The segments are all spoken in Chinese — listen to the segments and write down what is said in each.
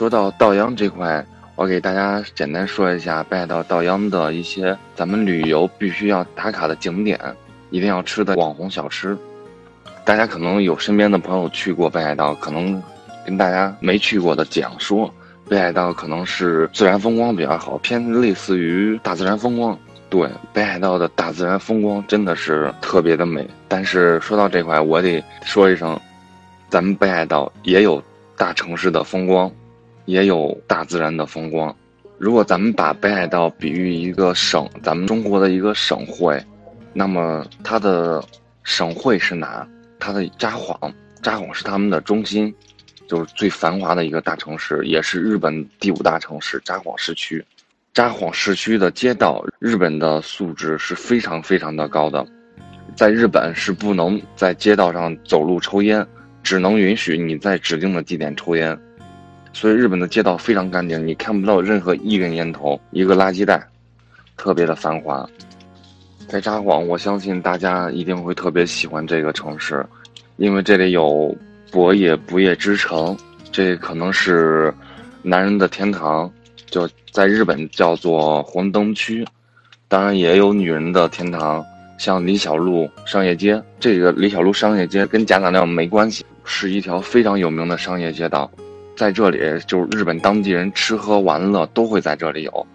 说到道央这块，我给大家简单说一下北海道道央的一些咱们旅游必须要打卡的景点，一定要吃的网红小吃。大家可能有身边的朋友去过北海道，可能跟大家没去过的讲说，北海道可能是自然风光比较好，偏类似于大自然风光。对，北海道的大自然风光真的是特别的美。但是说到这块，我得说一声，咱们北海道也有大城市的风光，也有大自然的风光。如果咱们把北海道比喻一个省，咱们中国的一个省会，那么它的省会是哪？它的札幌，札幌是他们的中心，就是最繁华的一个大城市，也是日本第五大城市——札幌市区。札幌市区的街道，日本的素质是非常非常的高的，在日本是不能在街道上走路抽烟，只能允许你在指定的地点抽烟，所以日本的街道非常干净，你看不到任何一根烟头，一个垃圾袋，特别的繁华。在札幌，我相信大家一定会特别喜欢这个城市，因为这里有博野不夜之城，这可能是男人的天堂。就在日本叫做红灯区，当然也有女人的天堂，像李小璐商业街。这个李小璐商业街跟贾乃亮没关系，是一条非常有名的商业街道，在这里就是日本当地人吃喝玩乐都会在这里有。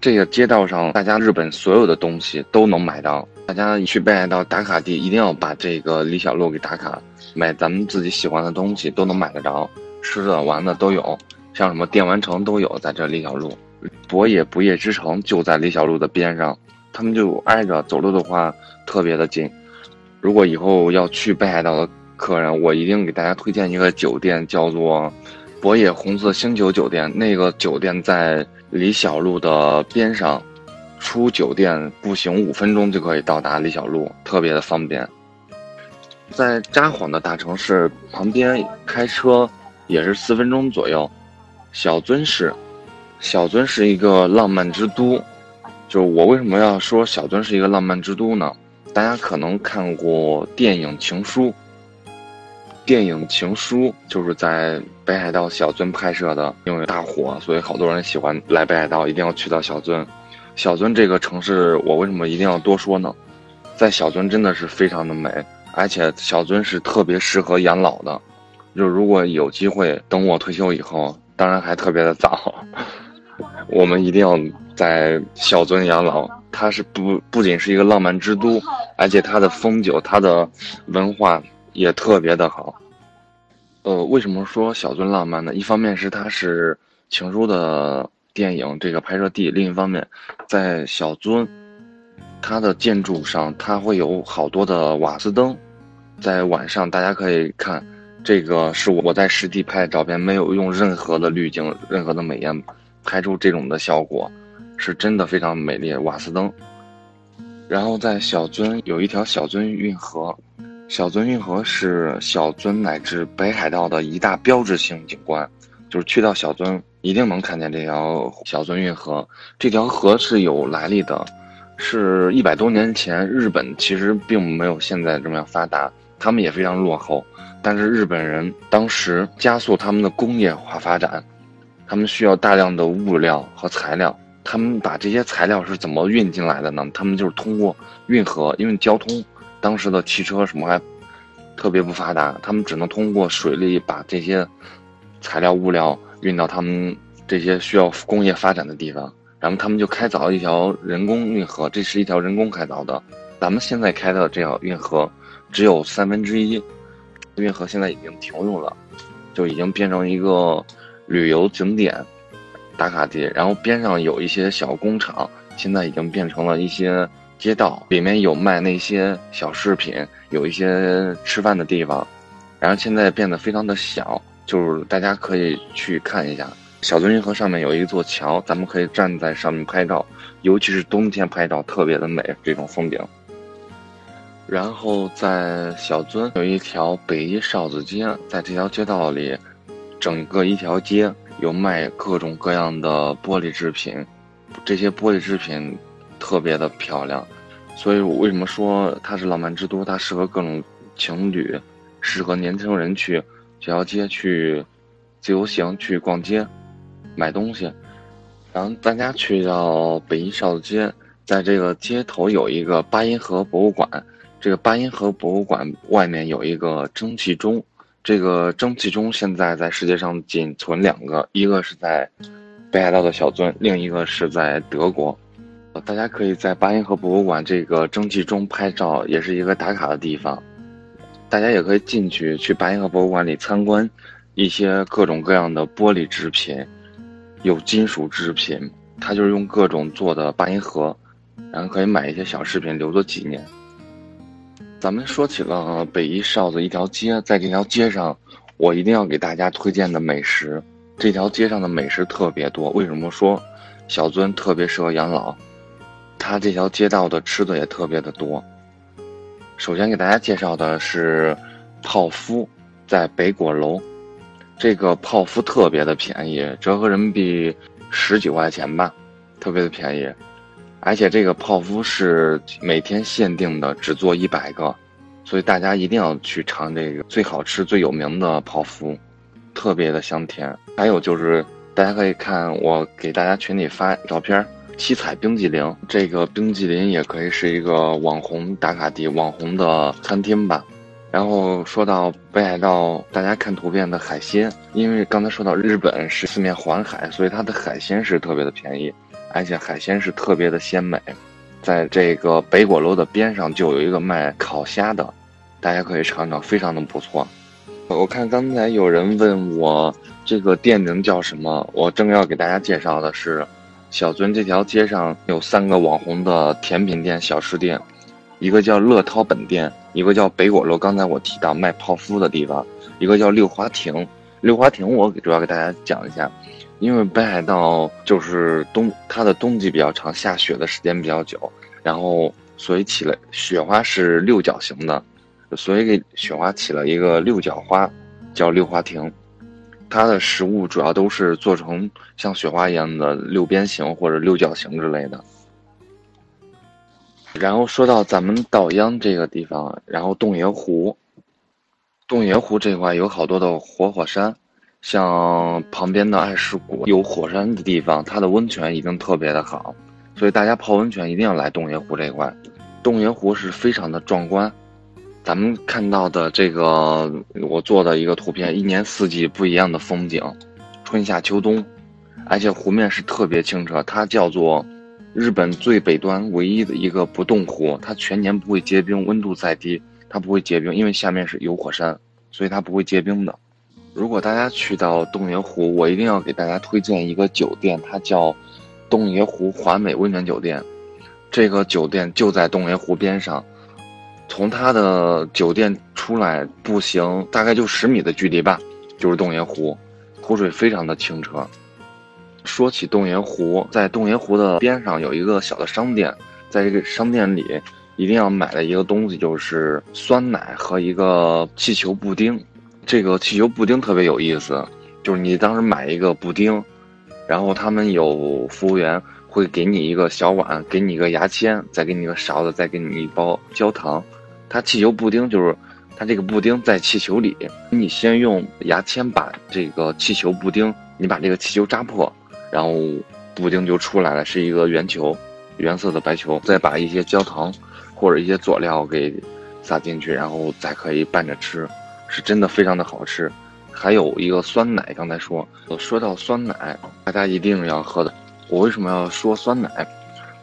这个街道上，大家日本所有的东西都能买到。大家去北海道打卡地，一定要把这个李小璐给打卡，买咱们自己喜欢的东西都能买得着，吃的玩的都有。像什么电玩城都有，在这李小璐，博野不夜之城就在李小璐的边上，他们就挨着，走路的话特别的近。如果以后要去北海道的客人，我一定给大家推荐一个酒店，叫做博野红色星球酒店。那个酒店在李小璐的边上，出酒店步行五分钟就可以到达李小璐，特别的方便。在札幌的大城市旁边开车也是四分钟左右。小樽市，小樽是一个浪漫之都。就我为什么要说小樽是一个浪漫之都呢？大家可能看过电影《情书》，电影《情书》就是在北海道小樽拍摄的，因为大火，所以好多人喜欢来北海道，一定要去到小樽。小樽这个城市，我为什么一定要多说呢？在小樽真的是非常的美，而且小樽是特别适合养老的。就如果有机会，等我退休以后。当然还特别的早，我们一定要在小樽养老。它是不不仅是一个浪漫之都，而且它的风酒、它的文化也特别的好。呃，为什么说小樽浪漫呢？一方面是它是《情书》的电影这个拍摄地，另一方面，在小樽，它的建筑上它会有好多的瓦斯灯，在晚上大家可以看。这个是我在实地拍的照片，没有用任何的滤镜、任何的美颜，拍出这种的效果，是真的非常美丽。瓦斯灯，然后在小樽有一条小樽运河，小樽运河是小樽乃至北海道的一大标志性景观，就是去到小樽一定能看见这条小樽运河。这条河是有来历的，是一百多年前日本其实并没有现在这么样发达，他们也非常落后。但是日本人当时加速他们的工业化发展，他们需要大量的物料和材料。他们把这些材料是怎么运进来的呢？他们就是通过运河，因为交通当时的汽车什么还特别不发达，他们只能通过水利把这些材料物料运到他们这些需要工业发展的地方。然后他们就开凿一条人工运河，这是一条人工开凿的。咱们现在开的这条运河只有三分之一。运河现在已经停用了，就已经变成一个旅游景点、打卡地。然后边上有一些小工厂，现在已经变成了一些街道，里面有卖那些小饰品，有一些吃饭的地方。然后现在变得非常的小，就是大家可以去看一下。小樽运河上面有一座桥，咱们可以站在上面拍照，尤其是冬天拍照特别的美，这种风景。然后在小樽有一条北一哨子街，在这条街道里，整个一条街有卖各种各样的玻璃制品，这些玻璃制品特别的漂亮，所以我为什么说它是浪漫之都？它适合各种情侣，适合年轻人去这条街去自由行、去逛街，买东西。然后大家去到北一哨子街，在这个街头有一个八音盒博物馆，这个八音盒博物馆外面有一个蒸汽钟，这个蒸汽钟现在在世界上仅存两个，一个是在北海道的小樽，另一个是在德国。大家可以在八音盒博物馆这个蒸汽钟拍照，也是一个打卡的地方。大家也可以进去去八音盒博物馆里参观一些各种各样的玻璃制品。有金属制品，它就是用各种做的八音盒，然后可以买一些小饰品留作纪念。咱们说起了北一哨子一条街，在这条街上，我一定要给大家推荐的美食。这条街上的美食特别多，为什么说小尊特别适合养老？它这条街道的吃的也特别的多。首先给大家介绍的是泡芙，在北果楼。这个泡芙特别的便宜，折合人民币十几块钱吧，特别的便宜。而且这个泡芙是每天限定的，只做一百个，所以大家一定要去尝这个最好吃、最有名的泡芙，特别的香甜。还有就是大家可以看我给大家群里发照片儿，七彩冰激凌，这个冰激凌也可以是一个网红打卡地、网红的餐厅吧。然后说到北海道，大家看图片的海鲜，因为刚才说到日本是四面环海，所以它的海鲜是特别的便宜，而且海鲜是特别的鲜美。在这个北果楼的边上就有一个卖烤虾的，大家可以尝尝，非常的不错。我看刚才有人问我这个店名叫什么，我正要给大家介绍的是，小樽这条街上有三个网红的甜品店、小吃店。一个叫乐涛本店，一个叫北果楼，刚才我提到卖泡芙的地方，一个叫六花亭。六花亭我主要给大家讲一下，因为北海道就是冬，它的冬季比较长，下雪的时间比较久，然后所以起了雪花是六角形的，所以给雪花起了一个六角花，叫六花亭。它的食物主要都是做成像雪花一样的六边形或者六角形之类的。然后说到咱们岛央这个地方，然后洞爷湖，洞爷湖这块有好多的活火山，像旁边的爱石谷有火山的地方，它的温泉一定特别的好，所以大家泡温泉一定要来洞爷湖这块。洞爷湖是非常的壮观，咱们看到的这个我做的一个图片，一年四季不一样的风景，春夏秋冬，而且湖面是特别清澈，它叫做。日本最北端唯一的一个不冻湖，它全年不会结冰，温度再低它不会结冰，因为下面是有火山，所以它不会结冰的。如果大家去到洞爷湖，我一定要给大家推荐一个酒店，它叫洞爷湖华美温泉酒店。这个酒店就在洞爷湖边上，从他的酒店出来步行大概就十米的距离吧，就是洞爷湖，湖水非常的清澈。说起洞爷湖，在洞爷湖的边上有一个小的商店，在这个商店里一定要买的一个东西就是酸奶和一个气球布丁。这个气球布丁特别有意思，就是你当时买一个布丁，然后他们有服务员会给你一个小碗，给你一个牙签，再给你一个勺子，再给你一包焦糖。它气球布丁就是它这个布丁在气球里，你先用牙签把这个气球布丁，你把这个气球扎破。然后布丁就出来了，是一个圆球，原色的白球。再把一些焦糖或者一些佐料给撒进去，然后再可以拌着吃，是真的非常的好吃。还有一个酸奶，刚才说说到酸奶，大家一定要喝的。我为什么要说酸奶？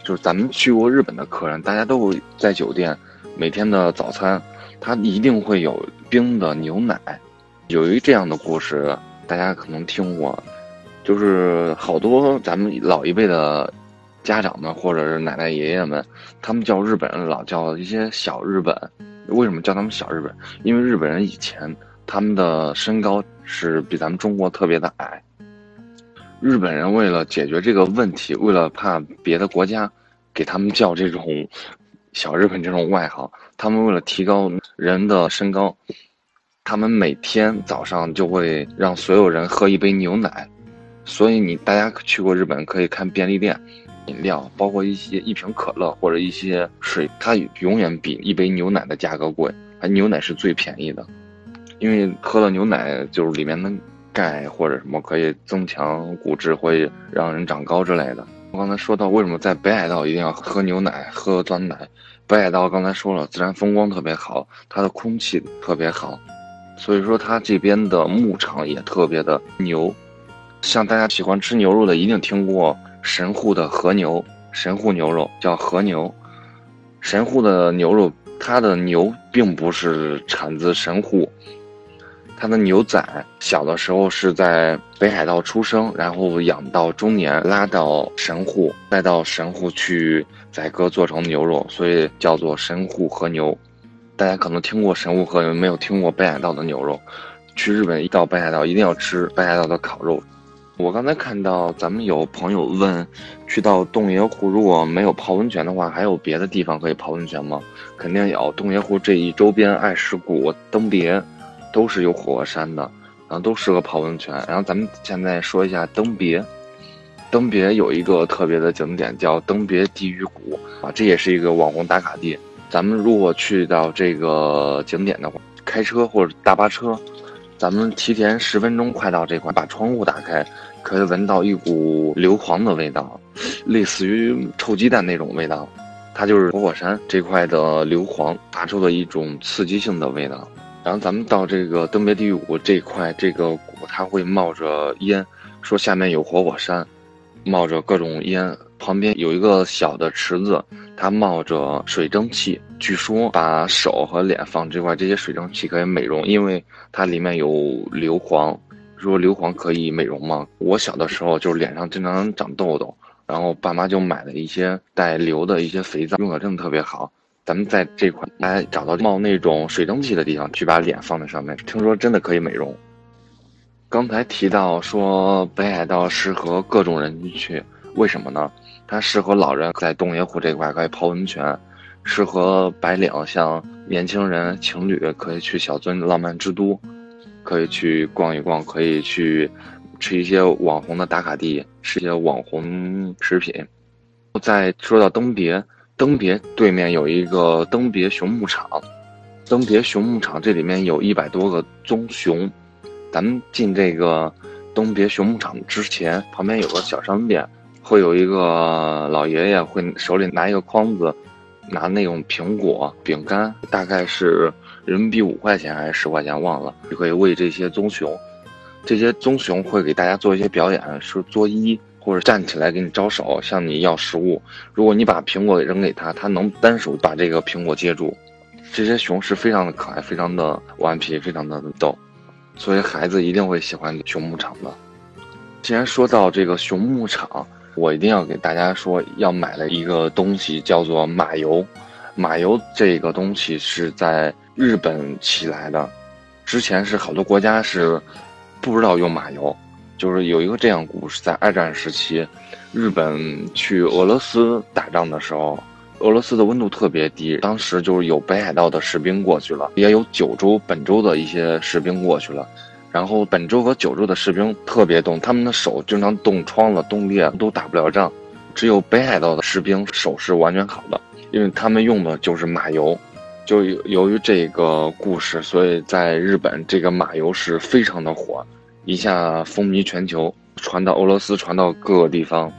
就是咱们去过日本的客人，大家都会在酒店每天的早餐，它一定会有冰的牛奶。有一这样的故事，大家可能听过。就是好多咱们老一辈的家长们，或者是奶奶爷爷们，他们叫日本人老叫一些小日本。为什么叫他们小日本？因为日本人以前他们的身高是比咱们中国特别的矮。日本人为了解决这个问题，为了怕别的国家给他们叫这种小日本这种外行，他们为了提高人的身高，他们每天早上就会让所有人喝一杯牛奶。所以你大家去过日本，可以看便利店，饮料包括一些一瓶可乐或者一些水，它永远比一杯牛奶的价格贵。而牛奶是最便宜的，因为喝了牛奶就是里面的钙或者什么可以增强骨质，会让人长高之类的。我刚才说到为什么在北海道一定要喝牛奶、喝酸奶？北海道刚才说了，自然风光特别好，它的空气特别好，所以说它这边的牧场也特别的牛。像大家喜欢吃牛肉的，一定听过神户的和牛，神户牛肉叫和牛。神户的牛肉，它的牛并不是产自神户，它的牛仔小的时候是在北海道出生，然后养到中年，拉到神户，再到神户去宰割做成牛肉，所以叫做神户和牛。大家可能听过神户和牛，没有听过北海道的牛肉。去日本一到北海道，一定要吃北海道的烤肉。我刚才看到咱们有朋友问，去到洞爷湖如果没有泡温泉的话，还有别的地方可以泡温泉吗？肯定有，洞爷湖这一周边爱石谷、登别，都是有火山的，然后都适合泡温泉。然后咱们现在说一下登别，登别有一个特别的景点叫登别地狱谷啊，这也是一个网红打卡地。咱们如果去到这个景点的话，开车或者大巴车。咱们提前十分钟快到这块，把窗户打开，可以闻到一股硫磺的味道，类似于臭鸡蛋那种味道。它就是火山这块的硫磺发出的一种刺激性的味道。然后咱们到这个登别地狱谷这块，这个谷它会冒着烟，说下面有活火山，冒着各种烟。旁边有一个小的池子，它冒着水蒸气。据说把手和脸放这块，这些水蒸气可以美容，因为它里面有硫磺。说硫磺可以美容吗？我小的时候就是脸上经常长痘痘，然后爸妈就买了一些带硫的一些肥皂，用的真的特别好。咱们在这块来找到冒那种水蒸气的地方，去把脸放在上面，听说真的可以美容。刚才提到说北海道适合各种人去，为什么呢？它适合老人在洞爷湖这块可以泡温泉。适合白领，像年轻人、情侣可以去小樽浪漫之都，可以去逛一逛，可以去吃一些网红的打卡地，吃一些网红食品。再说到登别，登别对面有一个登别熊牧场，登别熊牧场这里面有一百多个棕熊。咱们进这个登别熊牧场之前，旁边有个小商店，会有一个老爷爷会手里拿一个筐子。拿那种苹果饼干，大概是人民币五块钱还是十块钱，忘了。就可以喂这些棕熊，这些棕熊会给大家做一些表演，是作揖或者站起来给你招手，向你要食物。如果你把苹果扔给他，他能单手把这个苹果接住。这些熊是非常的可爱，非常的顽皮，非常的逗，所以孩子一定会喜欢熊牧场的。既然说到这个熊牧场。我一定要给大家说，要买的一个东西叫做马油。马油这个东西是在日本起来的，之前是好多国家是不知道用马油。就是有一个这样故事，在二战时期，日本去俄罗斯打仗的时候，俄罗斯的温度特别低，当时就是有北海道的士兵过去了，也有九州本州的一些士兵过去了。然后本州和九州的士兵特别冻，他们的手经常冻疮了、冻裂，都打不了仗。只有北海道的士兵手是完全好的，因为他们用的就是马油。就由于这个故事，所以在日本这个马油是非常的火，一下风靡全球，传到俄罗斯，传到各个地方。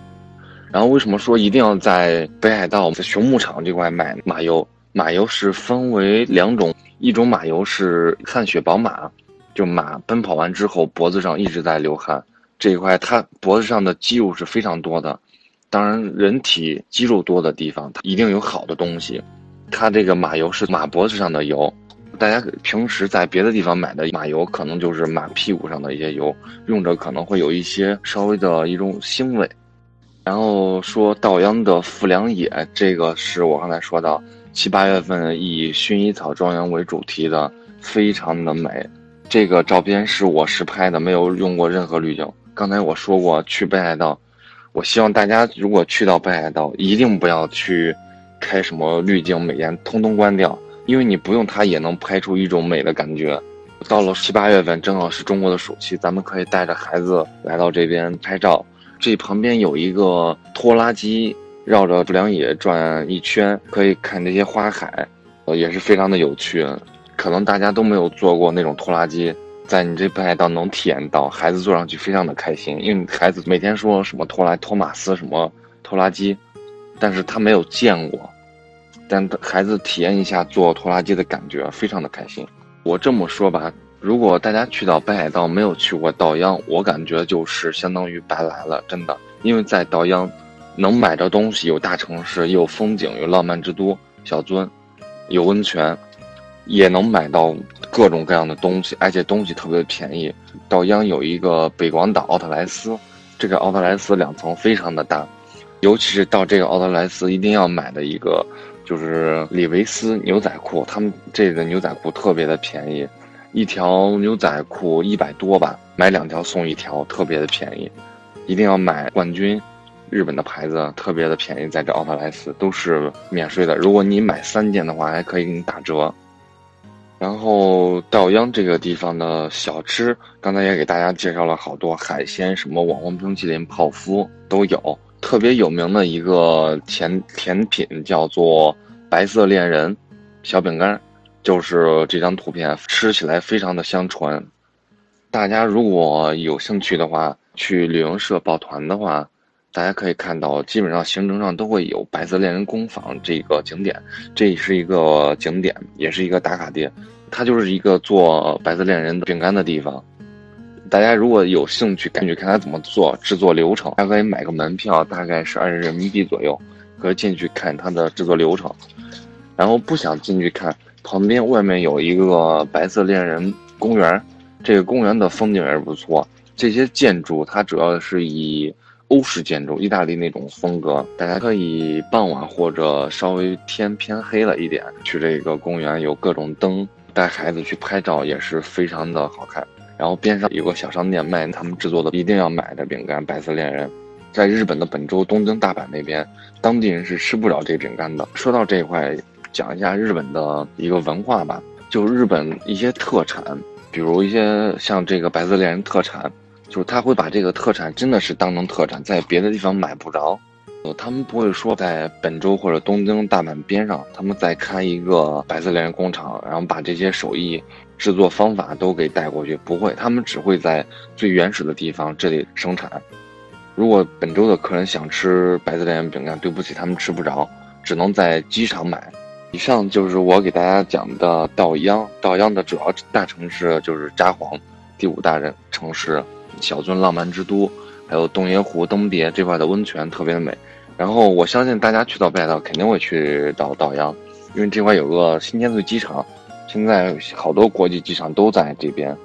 然后为什么说一定要在北海道在熊牧场这块买马油？马油是分为两种，一种马油是汗血宝马。就马奔跑完之后，脖子上一直在流汗，这一块它脖子上的肌肉是非常多的。当然，人体肌肉多的地方，它一定有好的东西。它这个马油是马脖子上的油，大家平时在别的地方买的马油，可能就是马屁股上的一些油，用着可能会有一些稍微的一种腥味。然后说稻央的富良野，这个是我刚才说到七八月份以薰衣草庄园为主题的，非常的美。这个照片是我实拍的，没有用过任何滤镜。刚才我说过去北海道，我希望大家如果去到北海道，一定不要去开什么滤镜，美颜通通关掉，因为你不用它也能拍出一种美的感觉。到了七八月份，正好是中国的暑期，咱们可以带着孩子来到这边拍照。这旁边有一个拖拉机，绕着不良野转一圈，可以看这些花海，呃，也是非常的有趣。可能大家都没有坐过那种拖拉机，在你这北海道能体验到，孩子坐上去非常的开心，因为孩子每天说什么拖拉托马斯什么拖拉机，但是他没有见过，但孩子体验一下坐拖拉机的感觉，非常的开心。我这么说吧，如果大家去到北海道没有去过稻央，我感觉就是相当于白来了，真的，因为在稻央能买着东西，有大城市，有风景，有浪漫之都小樽，有温泉。也能买到各种各样的东西，而且东西特别便宜。稻央有一个北广岛奥特莱斯，这个奥特莱斯两层非常的大，尤其是到这个奥特莱斯一定要买的一个就是李维斯牛仔裤，他们这个牛仔裤特别的便宜，一条牛仔裤一百多吧，买两条送一条，特别的便宜，一定要买冠军，日本的牌子特别的便宜，在这奥特莱斯都是免税的，如果你买三件的话，还可以给你打折。然后稻央这个地方的小吃，刚才也给大家介绍了好多海鲜，什么网红冰淇淋、泡芙都有。特别有名的一个甜甜品叫做白色恋人小饼干，就是这张图片，吃起来非常的香醇。大家如果有兴趣的话，去旅行社报团的话，大家可以看到，基本上行程上都会有白色恋人工坊这个景点，这是一个景点，也是一个打卡地。它就是一个做白色恋人饼干的地方，大家如果有兴趣，赶紧看它怎么做，制作流程，大家可以买个门票，大概是二十人民币左右，可以进去看它的制作流程。然后不想进去看，旁边外面有一个白色恋人公园，这个公园的风景也是不错。这些建筑它主要是以欧式建筑，意大利那种风格，大家可以傍晚或者稍微天偏黑了一点去这个公园，有各种灯。带孩子去拍照也是非常的好看，然后边上有个小商店卖他们制作的一定要买的饼干——白色恋人。在日本的本州、东京、大阪那边，当地人是吃不了这饼干的。说到这一块，讲一下日本的一个文化吧，就日本一些特产，比如一些像这个白色恋人特产，就是他会把这个特产真的是当成特产，在别的地方买不着。他们不会说在本州或者东京、大阪边上，他们再开一个白色恋人工厂，然后把这些手艺、制作方法都给带过去。不会，他们只会在最原始的地方这里生产。如果本州的客人想吃白色恋人饼干，对不起，他们吃不着，只能在机场买。以上就是我给大家讲的稻央。稻央的主要大城市就是札幌，第五大人城市，小樽浪漫之都，还有洞爷湖、登别这块的温泉特别的美。然后我相信大家去到北海道肯定会去到岛阳，因为这块有个新千岁机场，现在好多国际机场都在这边。